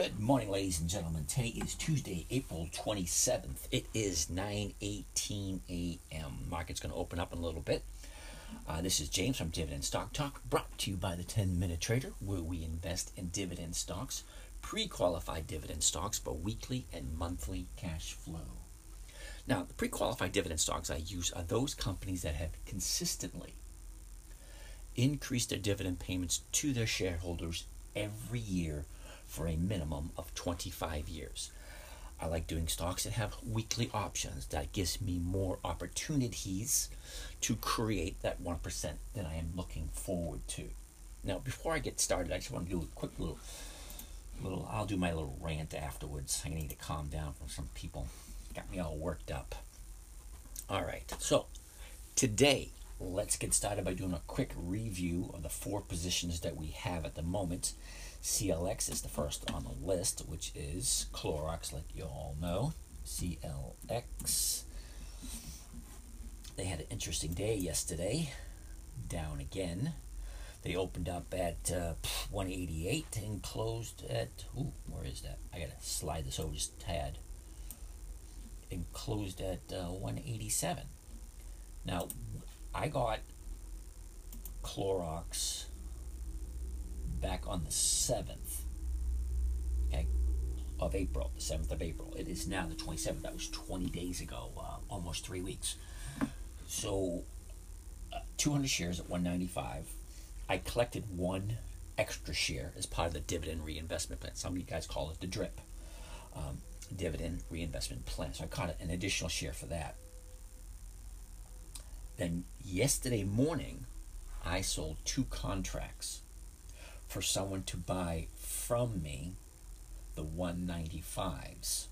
Good morning, ladies and gentlemen. Today is Tuesday, April 27th. It is 9:18 a.m. Market's going to open up in a little bit. Uh, this is James from Dividend Stock Talk, brought to you by the 10 Minute Trader, where we invest in dividend stocks, pre-qualified dividend stocks, for weekly and monthly cash flow. Now, the pre-qualified dividend stocks I use are those companies that have consistently increased their dividend payments to their shareholders every year for a minimum of 25 years. I like doing stocks that have weekly options. That gives me more opportunities to create that 1% that I am looking forward to. Now, before I get started, I just want to do a quick little, little I'll do my little rant afterwards. I need to calm down from some people. Got me all worked up. All right, so today, let's get started by doing a quick review of the four positions that we have at the moment CLX is the first on the list, which is Clorox, like you all know. CLX. They had an interesting day yesterday, down again. They opened up at uh, 188 and closed at, ooh, where is that? I gotta slide this over just a tad. And closed at uh, 187. Now, I got Clorox back on the 7th okay, of April, the 7th of April. It is now the 27th. That was 20 days ago, uh, almost three weeks. So, uh, 200 shares at 195. I collected one extra share as part of the dividend reinvestment plan. Some of you guys call it the DRIP, um, dividend reinvestment plan. So I caught an additional share for that. Then yesterday morning, I sold two contracts for someone to buy from me the 195s.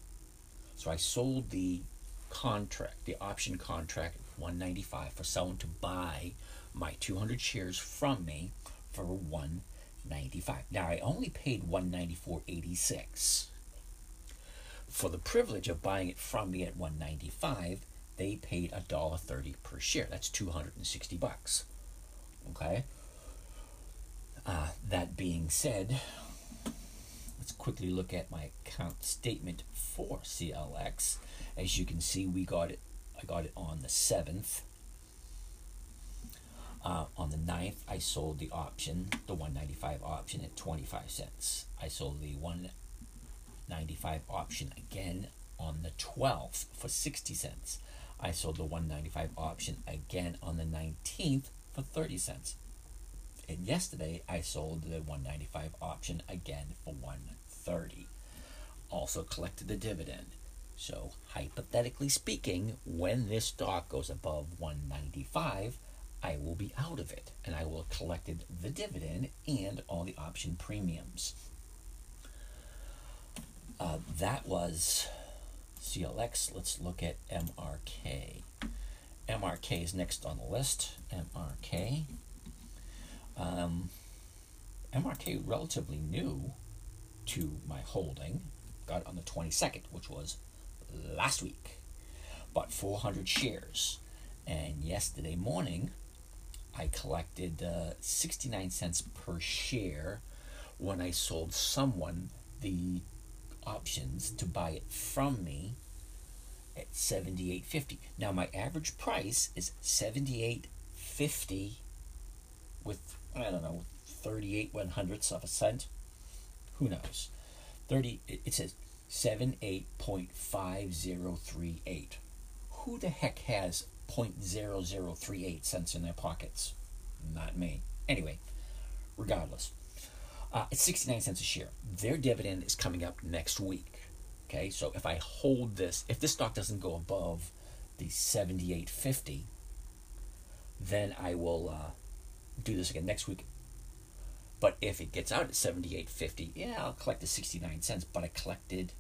So I sold the contract, the option contract 195 for someone to buy my 200 shares from me for 195. Now I only paid 194.86. For the privilege of buying it from me at 195, they paid $1.30 per share. That's 260 bucks. Okay? Uh, that being said, let's quickly look at my account statement for CLX. As you can see, we got it. I got it on the seventh. Uh, on the 9th, I sold the option, the 195 option at 25 cents. I sold the 195 option again on the 12th for 60 cents. I sold the 195 option again on the 19th for 30 cents. And yesterday I sold the 195 option again for 130. Also collected the dividend. So hypothetically speaking, when this stock goes above 195, I will be out of it and I will have collected the dividend and all the option premiums. Uh, that was CLX. Let's look at MRK. MRK is next on the list. MRK. Um, MRK relatively new to my holding. Got it on the 22nd, which was last week. Bought 400 shares. And yesterday morning, I collected uh, 69 cents per share when I sold someone the options to buy it from me at 78.50. Now my average price is 78.50 with I don't know, 38 one hundredths of a cent. Who knows? 30, it says 78.5038. Who the heck has 0.0038 cents in their pockets? Not me. Anyway, regardless, uh, it's 69 cents a share. Their dividend is coming up next week. Okay, so if I hold this, if this stock doesn't go above the 78.50, then I will uh, do this again next week. But if it gets out at 78.50, yeah, I'll collect the 69 cents. But I collected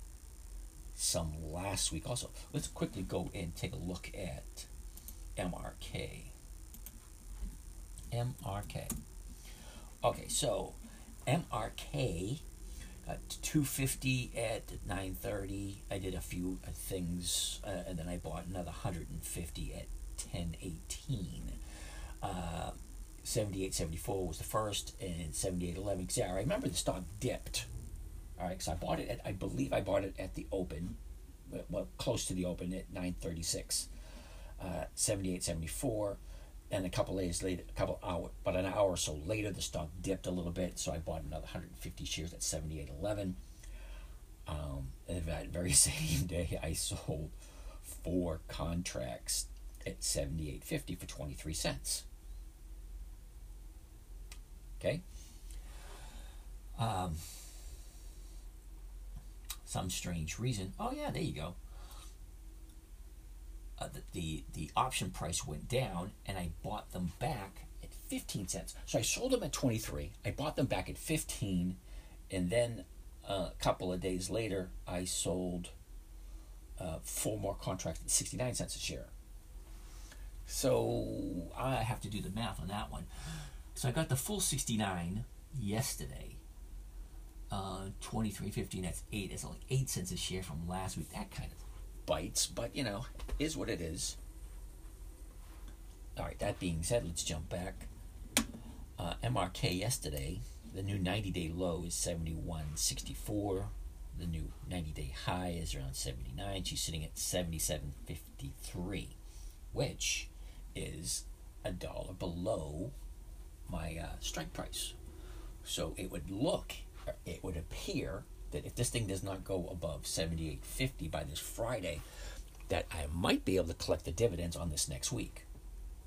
some last week also. Let's quickly go and take a look at MRK. MRK. Okay, so MRK got 250 at 930. I did a few uh, things, uh, and then I bought another 150 at 1018. Uh, 78.74 was the first, and 78.11. Yeah, I remember the stock dipped. All right, because I bought it at, I believe I bought it at the open, well, close to the open at 936. Uh, 78.74 and a couple days later, a couple hour, but an hour or so later, the stock dipped a little bit, so I bought another 150 shares at 78.11. Um, and that very same day, I sold four contracts at 78.50 for 23 cents. Okay. Um, some strange reason. Oh yeah, there you go uh, the, the, the option price went down and I bought them back at 15 cents. So I sold them at 23. I bought them back at 15 and then uh, a couple of days later I sold uh, four more contracts at 69 cents a share. So I have to do the math on that one. So I got the full 69 yesterday. Uh, 23.15, that's 8. It's only 8 cents a share from last week. That kind of bites, but you know, is what it is. All right, that being said, let's jump back. Uh, MRK yesterday, the new 90 day low is 71.64. The new 90 day high is around 79. She's sitting at 77.53, which is a dollar below my uh, strike price. So it would look, it would appear that if this thing does not go above 78.50 by this Friday, that I might be able to collect the dividends on this next week.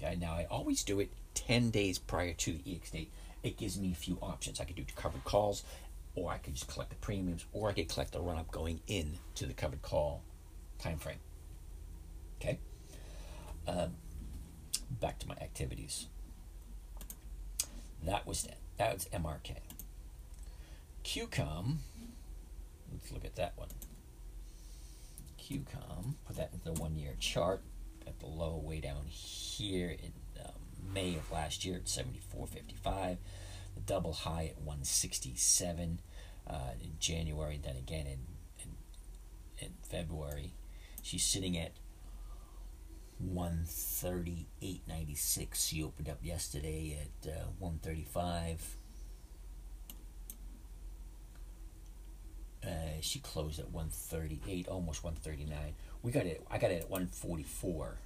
Okay, now I always do it 10 days prior to the EX date. It gives me a few options. I could do covered calls, or I could just collect the premiums, or I could collect the run up going in to the covered call time frame. Okay. Um, back to my activities. That was that. That was MRK. QCOM Let's look at that one. QCOM, put that in the one year chart at the low way down here in um, May of last year at 74.55. The double high at 167 uh, in January, then again in, in, in February. She's sitting at 138.96. She opened up yesterday at uh, 135. Uh, she closed at 138, almost 139. We got it. I got it at 144.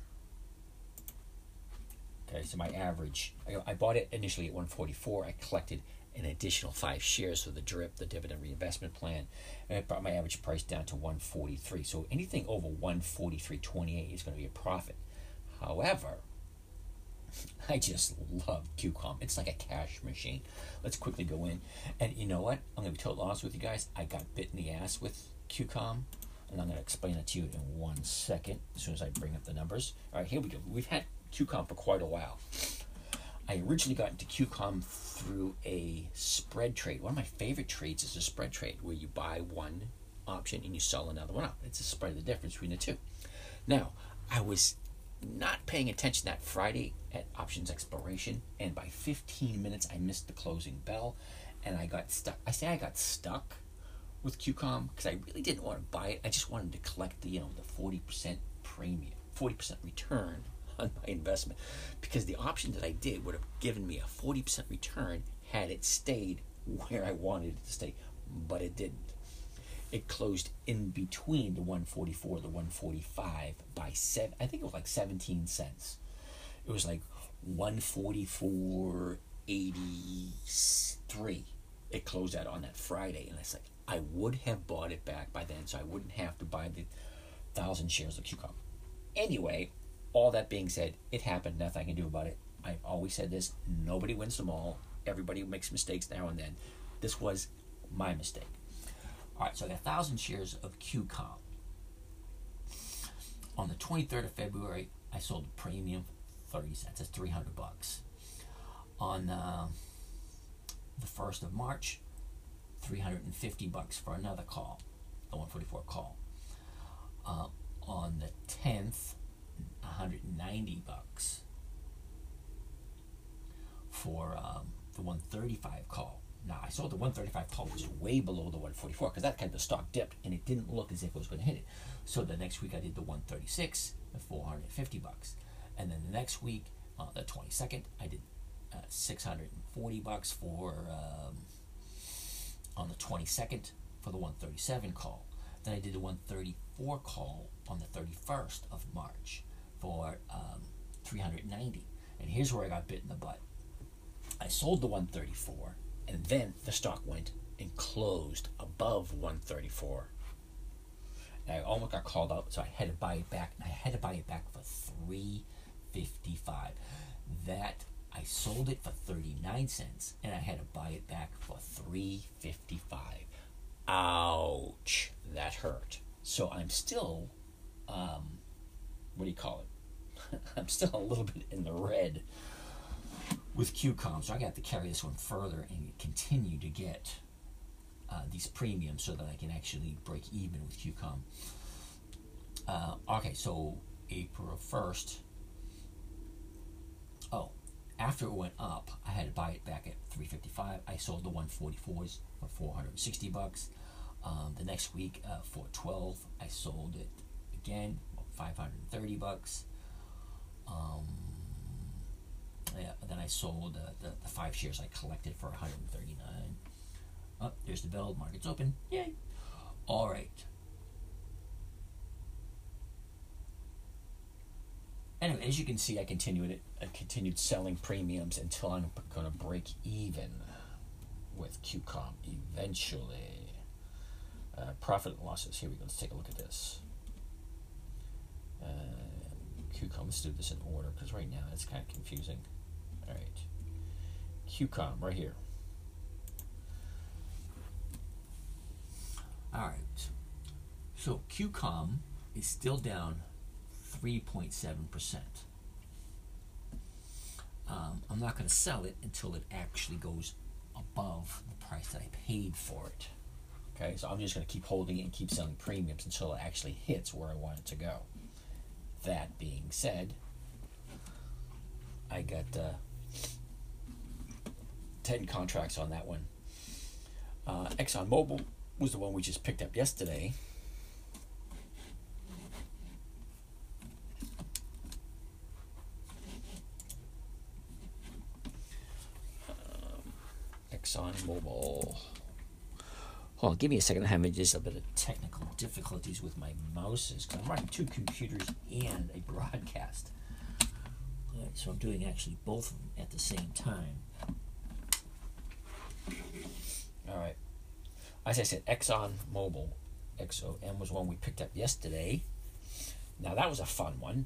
Okay, so my average. I, I bought it initially at 144. I collected an additional five shares for the DRIP, the dividend reinvestment plan, and it brought my average price down to 143. So anything over 143.28 is going to be a profit. However, I just love QCOM. It's like a cash machine. Let's quickly go in. And you know what? I'm going to be totally honest with you guys. I got bit in the ass with QCOM. And I'm going to explain it to you in one second as soon as I bring up the numbers. All right, here we go. We've had QCOM for quite a while. I originally got into QCOM through a spread trade. One of my favorite trades is a spread trade where you buy one option and you sell another one up. It's a spread of the difference between the two. Now, I was not paying attention that Friday at options expiration, and by 15 minutes I missed the closing bell, and I got stuck. I say I got stuck with QCOM because I really didn't want to buy it. I just wanted to collect the you know the 40% premium, 40% return on my investment, because the option that I did would have given me a 40% return had it stayed where I wanted it to stay, but it didn't. It closed in between the 144 the 145 by seven i think it was like 17 cents. It was like 144.83 it closed out on that friday and it's like i would have bought it back by then so i wouldn't have to buy the thousand shares of QCOM. anyway all that being said it happened nothing i can do about it i've always said this nobody wins them all everybody makes mistakes now and then this was my mistake all right, so I got 1,000 shares of QCOM. On the 23rd of February, I sold premium 30 cents. That's 300 bucks. On uh, the 1st of March, 350 bucks for another call, the 144 call. Uh, on the 10th, 190 bucks for um, the 135 call. Now I saw the 135 call was way below the 144 because that kind of the stock dipped and it didn't look as if it was going to hit it. So the next week I did the 136 at 450 bucks, and then the next week, uh, the 22nd, I did uh, 640 bucks for um, on the 22nd for the 137 call. Then I did the 134 call on the 31st of March for um, 390. And here's where I got bit in the butt. I sold the 134, and then the stock went and closed above 134. And I almost got called out, so I had to buy it back. And I had to buy it back for 355. That I sold it for 39 cents, and I had to buy it back for 355. Ouch, that hurt. So I'm still, um, what do you call it? I'm still a little bit in the red with QCOM, so I got to carry this one further and continue to get uh, these premiums so that I can actually break even with QCOM. Uh, okay, so April 1st. Oh, after it went up, I had to buy it back at 355. I sold the 144s for 460 bucks. Um, the next week, uh, for 12, I sold it again, 530 bucks. Um, yeah, then I sold the, the five shares I collected for 139. Oh, there's the bell. Market's open. Yay. All right. Anyway, as you can see, I continued it. I continued selling premiums until I'm going to break even with QCOM eventually. Uh, profit and losses. Here we go. Let's take a look at this. Uh, QCOM. Let's do this in order because right now it's kind of confusing. All right. QCOM right here. All right. So QCOM is still down 3.7%. Um, I'm not going to sell it until it actually goes above the price that I paid for it. Okay, so I'm just going to keep holding it and keep selling premiums until it actually hits where I want it to go. That being said, I got uh, 10 contracts on that one. Uh, ExxonMobil was the one we just picked up yesterday. Um, ExxonMobil. Hold on, give me a second. I'm having just a bit of technical difficulties with my mouses because I'm running two computers and a broadcast. So I'm doing actually both of them at the same time. All right. As I said, Exxon Mobil, XOM was one we picked up yesterday. Now that was a fun one.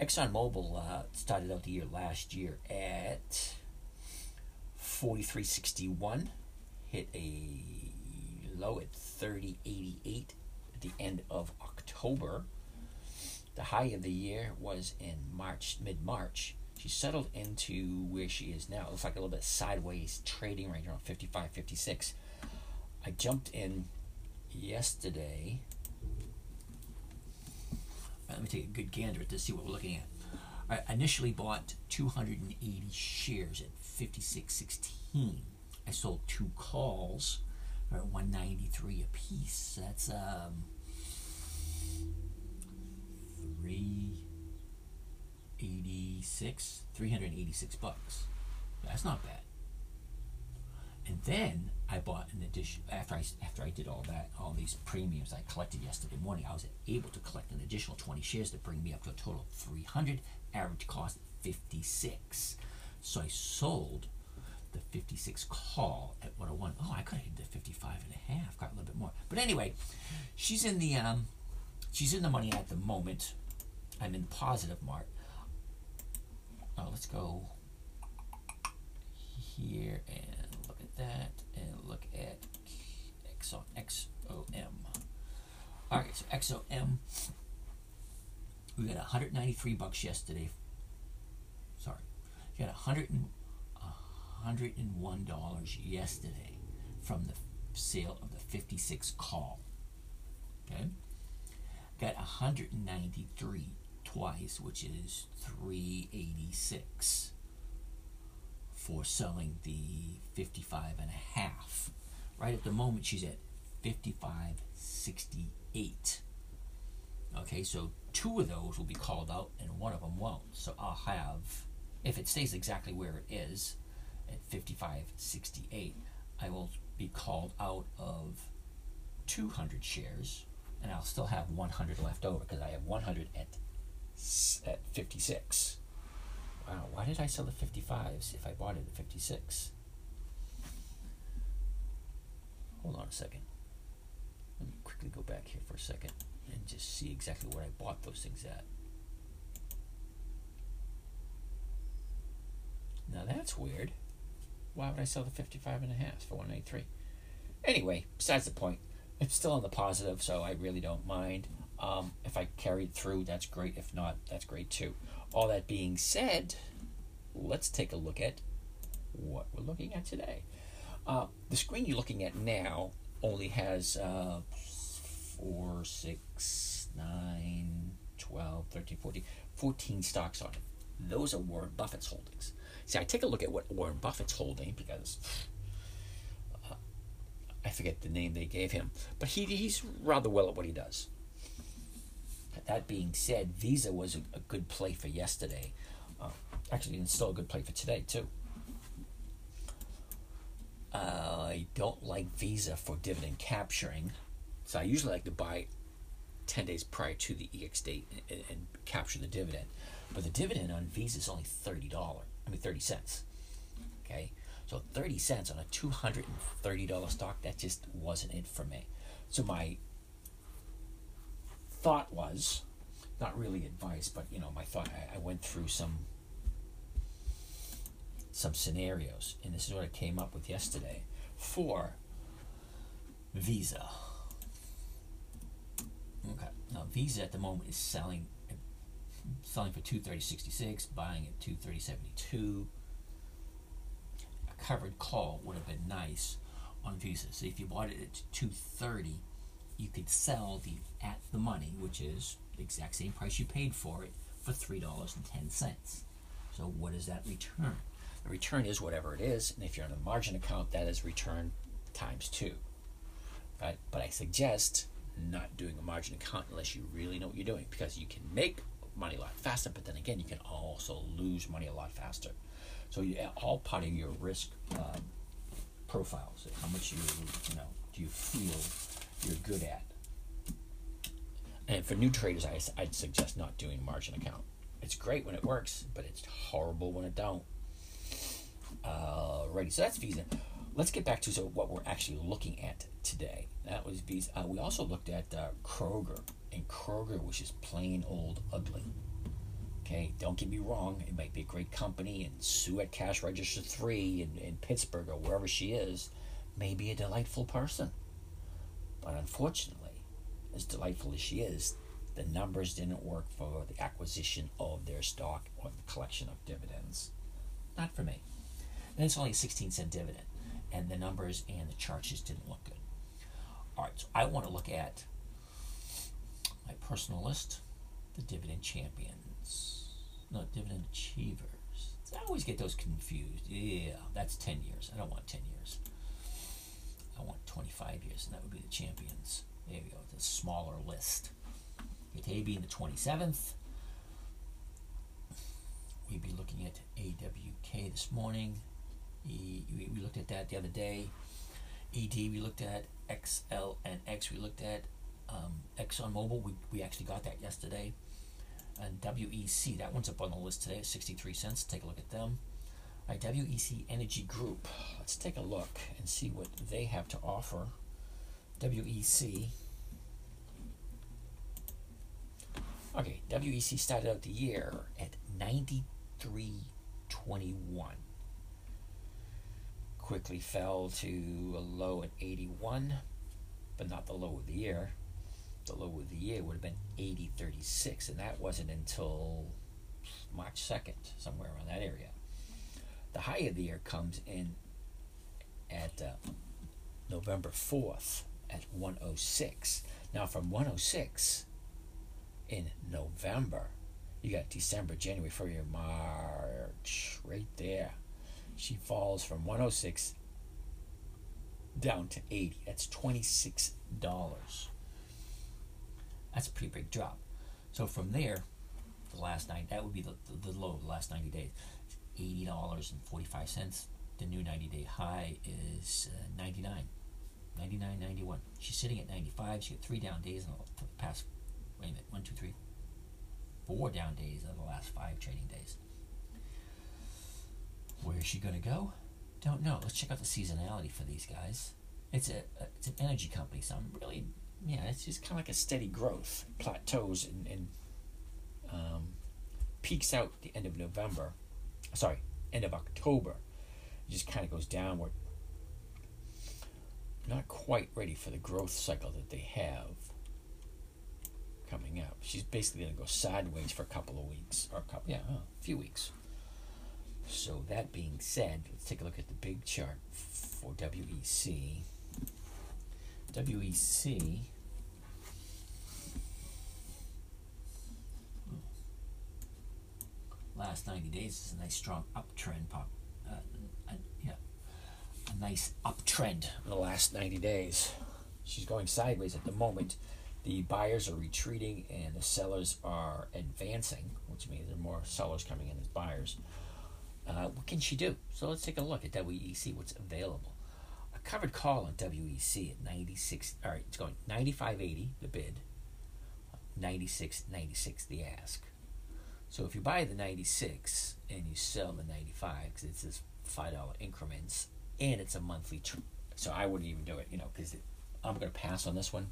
Exxon Mobil uh, started out the year last year at 43.61, hit a low at 30.88 at the end of October. The high of the year was in March, mid March. She settled into where she is now. It looks like a little bit sideways trading range around 55, 56. I jumped in yesterday. Let me take a good gander at this, see what we're looking at. I initially bought 280 shares at 56.16. I sold two calls for 193 a piece. That's um, 386, 386 bucks. That's not bad. And then I bought an addition after I after I did all that, all these premiums I collected yesterday morning. I was able to collect an additional 20 shares to bring me up to a total of 300. Average cost 56. So I sold the 56 call at 101. Oh, I could have hit the 55 and a half, got a little bit more. But anyway, she's in the um, she's in the money at the moment. I'm in the positive mark. Oh, let's go here and look at that and look at XOM. All right, so XOM. We got 193 bucks yesterday. Sorry, you got 100 and $101 yesterday from the sale of the 56 call. Okay? Got 193 twice, which is 386 for selling the 55 and a half. Right at the moment, she's at 55.68. Okay, so two of those will be called out and one of them won't. So I'll have, if it stays exactly where it is at 55.68, I will be called out of 200 shares and I'll still have 100 left over because I have 100 at, at 56. Wow, why did I sell the 55s if I bought it at 56? Hold on a second. Let me quickly go back here for a second and just see exactly what I bought those things at. Now that's weird. Why would I sell the 55 and a half for 183? Anyway, besides the point, it's still on the positive, so I really don't mind. Um, if I carried through, that's great. If not, that's great too. All that being said, let's take a look at what we're looking at today. Uh, the screen you're looking at now only has uh, 4, 6, 9, 12, 13, 14, 14 stocks on it. Those are Warren Buffett's holdings. See, I take a look at what Warren Buffett's holding because uh, I forget the name they gave him, but he, he's rather well at what he does. That being said, Visa was a, a good play for yesterday. Uh, actually, it's still a good play for today, too. Uh, I don't like Visa for dividend capturing, so I usually like to buy 10 days prior to the EX date and, and capture the dividend. But the dividend on Visa is only $30. I mean, 30 cents. Okay? So 30 cents on a $230 stock, that just wasn't it for me. So my thought was, not really advice, but you know, my thought, I, I went through some some scenarios, and this is what I came up with yesterday for Visa. Okay, now Visa at the moment is selling selling for two thirty sixty six, buying at two thirty seventy two. A covered call would have been nice on Visa. So if you bought it at two thirty, you could sell the at the money, which is the exact same price you paid for it, for three dollars and ten cents. So what is that return? The return is whatever it is, and if you're in a margin account, that is return times two. Right? But I suggest not doing a margin account unless you really know what you're doing, because you can make money a lot faster, but then again, you can also lose money a lot faster. So you all part of your risk um, profiles. How much you you know do you feel you're good at? And for new traders, I, I'd suggest not doing margin account. It's great when it works, but it's horrible when it don't. Alrighty, so that's Visa. Let's get back to so what we're actually looking at today. That was Visa. Uh, we also looked at uh, Kroger, and Kroger was just plain old ugly. Okay, don't get me wrong, it might be a great company, and Sue at Cash Register 3 in, in Pittsburgh or wherever she is may be a delightful person. But unfortunately, as delightful as she is, the numbers didn't work for the acquisition of their stock or the collection of dividends. Not for me. And it's only a 16 cent dividend. And the numbers and the charts just didn't look good. All right, so I want to look at my personal list, the dividend champions, no, dividend achievers. I always get those confused. Yeah, that's 10 years. I don't want 10 years. I want 25 years, and that would be the champions. There we go, the smaller list. Today being the 27th, we'd be looking at AWK this morning. E, we looked at that the other day. ED we looked at XL and X we looked at um, ExxonMobil we, we actually got that yesterday. And WEC that one's up on the list today 63 cents. Take a look at them. All right, WEC Energy Group. Let's take a look and see what they have to offer. WEC okay WEC started out the year at 93.21 quickly fell to a low at 81, but not the low of the year. The low of the year would have been 80.36, and that wasn't until March 2nd, somewhere around that area. The high of the year comes in at uh, November 4th at 106. Now, from 106 in November, you got December, January, February, March, right there. She falls from 106 down to 80. That's $26. That's a pretty big drop. So from there, the last night, that would be the, the, the low the last 90 days. $80.45. The new 90 day high is uh, 99 99 91 she's sitting at 95 she had three down days in the past wait a minute one two three four down days of the last five trading days. Where is she going to go? Don't know. Let's check out the seasonality for these guys. It's a, a it's an energy company so i'm really yeah it's just kind of like a steady growth plateaus and, and um, peaks out the end of november sorry end of october it just kind of goes downward. Not quite ready for the growth cycle that they have coming up. She's basically going to go sideways for a couple of weeks, or a couple, yeah, a few weeks. So that being said, let's take a look at the big chart for WEC. WEC. Last 90 days is a nice strong uptrend pop Yeah, a nice uptrend in the last 90 days. She's going sideways at the moment. The buyers are retreating and the sellers are advancing, which means there are more sellers coming in as buyers. Uh, what can she do? So let's take a look at WEC, what's available. Covered call on WEC at 96, all right, it's going 95.80 the bid, 96.96 the ask. So if you buy the 96 and you sell the 95, because it's this $5 increments, and it's a monthly. Tr- so I wouldn't even do it, you know, because I'm going to pass on this one.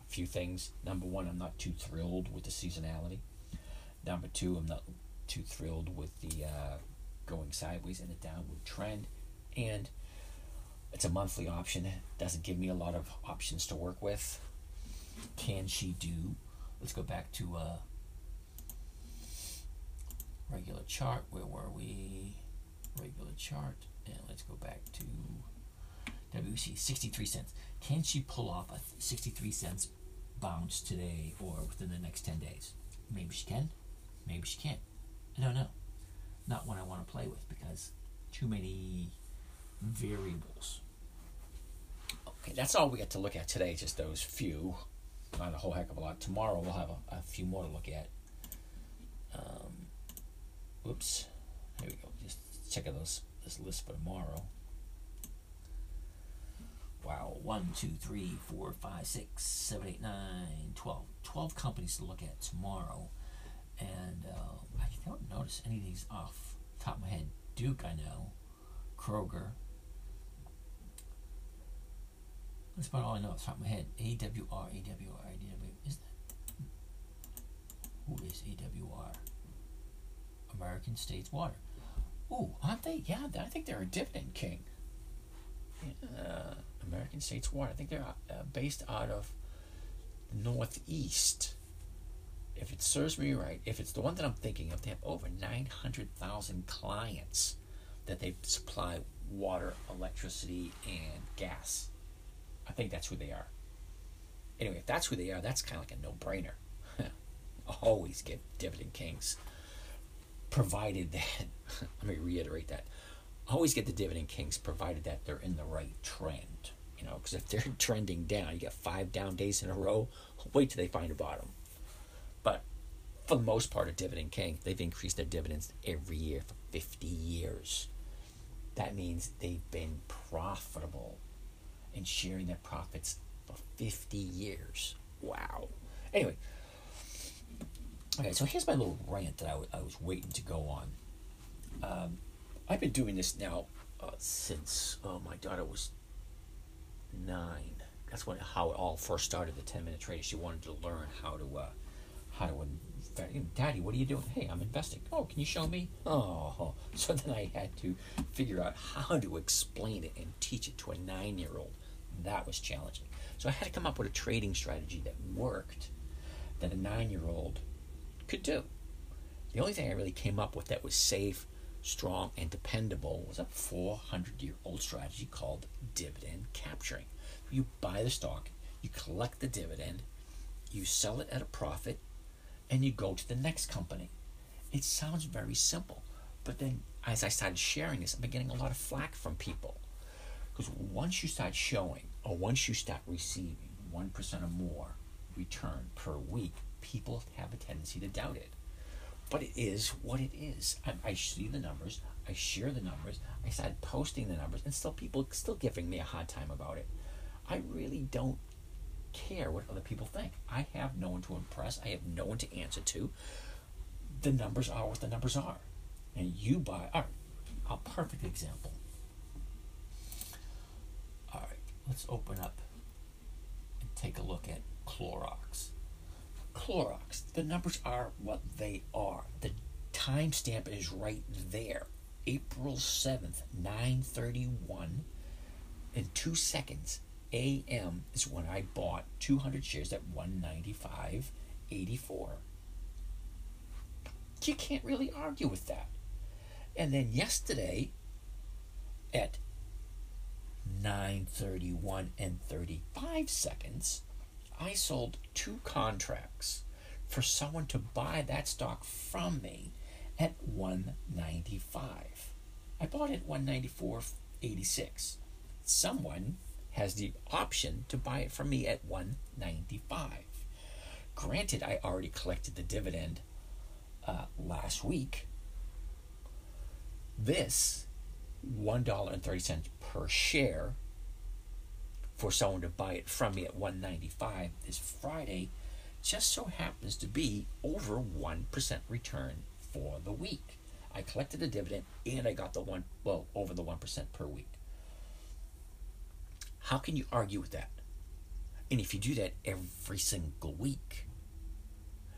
A few things. Number one, I'm not too thrilled with the seasonality. Number two, I'm not too thrilled with the uh, going sideways in a downward trend, and it's a monthly option. It doesn't give me a lot of options to work with. Can she do? Let's go back to uh, regular chart. Where were we? Regular chart. And let's go back to WEC, 63 cents. Can she pull off a 63 cents bounce today or within the next 10 days? Maybe she can, maybe she can't. I don't know. Not one I want to play with because too many variables. Okay, that's all we got to look at today, just those few. Not a whole heck of a lot. Tomorrow we'll have a, a few more to look at. Um, oops. Here we go. Just check out those this list for tomorrow. Wow, one, two, three, four, five, six, seven, eight, nine, twelve. Twelve companies to look at tomorrow. And uh, I don't notice any of these off the top of my head. Duke, I know. Kroger. That's about all I know off the top of my head. AWR, AWR, AWR. Is that? Who is AWR? American States Water. Oh, aren't they? Yeah, I think they're a dividend king. Uh, American States Water. I think they're uh, based out of Northeast. If it serves me right, if it's the one that I'm thinking of, they have over 900,000 clients that they supply water, electricity, and gas. I think that's who they are. Anyway, if that's who they are, that's kind of like a no brainer. Always get dividend kings provided that, let me reiterate that, always get the dividend kings provided that they're in the right trend. You know, because if they're trending down, you get five down days in a row, wait till they find a bottom. But for the most part, a dividend king, they've increased their dividends every year for 50 years. That means they've been profitable and sharing their profits for 50 years. Wow. Anyway, Okay, so here's my little rant that I, w- I was waiting to go on. Um, I've been doing this now uh, since oh, my daughter was nine. That's when how it all first started. The ten minute trade. She wanted to learn how to uh, how to. Daddy, what are you doing? Hey, I'm investing. Oh, can you show me? Oh, so then I had to figure out how to explain it and teach it to a nine year old. That was challenging. So I had to come up with a trading strategy that worked. That a nine year old could do. The only thing I really came up with that was safe, strong and dependable was a 400 year old strategy called dividend capturing. You buy the stock, you collect the dividend, you sell it at a profit, and you go to the next company. It sounds very simple, but then as I started sharing this, I've been getting a lot of flack from people. Because once you start showing, or once you start receiving 1% or more return per week, people have a tendency to doubt it. But it is what it is. I, I see the numbers, I share the numbers, I started posting the numbers, and still people still giving me a hard time about it. I really don't care what other people think. I have no one to impress. I have no one to answer to. The numbers are what the numbers are. And you buy, right, a perfect example. All right, let's open up and take a look at Clorox. Clorox, the numbers are what they are. The timestamp is right there. April 7th, 931 in two seconds. AM is when I bought 200 shares at 195.84. You can't really argue with that. And then yesterday at 9:31 and 35 seconds, I sold two contracts for someone to buy that stock from me at 195. I bought it at 194.86. Someone has the option to buy it from me at 195. Granted, I already collected the dividend uh, last week. This $1.30 per share for someone to buy it from me at 195 this Friday just so happens to be over 1% return for the week. I collected a dividend and I got the one well over the 1% per week. How can you argue with that? And if you do that every single week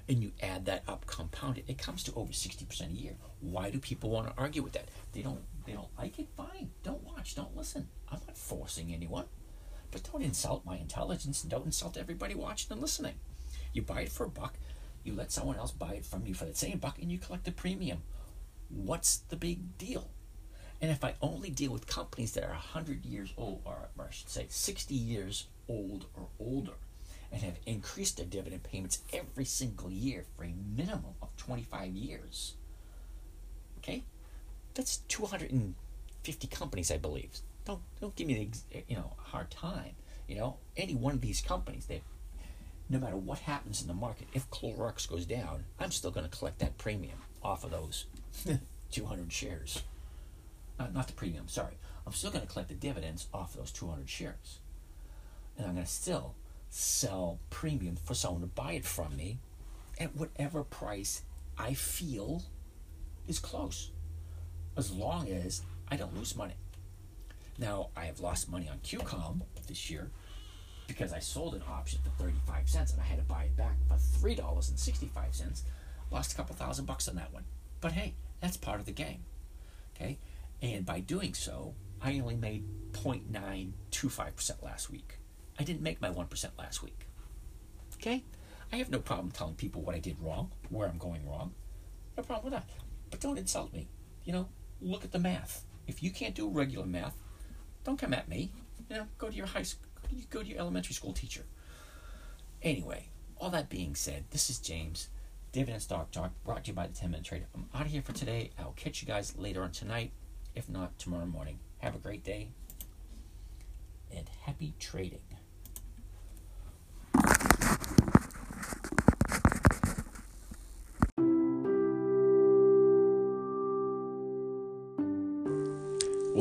and you add that up compounded, it comes to over 60% a year. Why do people want to argue with that? They don't they don't like it, fine. Don't watch, don't listen. I'm not forcing anyone. But don't insult my intelligence and don't insult everybody watching and listening. You buy it for a buck, you let someone else buy it from you for the same buck, and you collect the premium. What's the big deal? And if I only deal with companies that are 100 years old, or, or I should say 60 years old or older, and have increased their dividend payments every single year for a minimum of 25 years, okay, that's 250 companies, I believe don't don't give me the you know hard time. You know, any one of these companies, they no matter what happens in the market, if Clorox goes down, I'm still going to collect that premium off of those 200 shares. Uh, not the premium, sorry. I'm still going to collect the dividends off of those 200 shares. And I'm going to still sell premium for someone to buy it from me at whatever price I feel is close. As long as I don't lose money. Now, I have lost money on QCOM this year because I sold an option for 35 cents and I had to buy it back for $3.65. Lost a couple thousand bucks on that one. But hey, that's part of the game. Okay? And by doing so, I only made 0.925% last week. I didn't make my 1% last week. Okay? I have no problem telling people what I did wrong, where I'm going wrong. No problem with that. But don't insult me. You know, look at the math. If you can't do regular math, don't come at me. You know, go to your high school, go to your elementary school teacher. Anyway, all that being said, this is James, Dividend Stock Talk, brought to you by the 10 Minute Trader. I'm out of here for today. I'll catch you guys later on tonight, if not tomorrow morning. Have a great day and happy trading.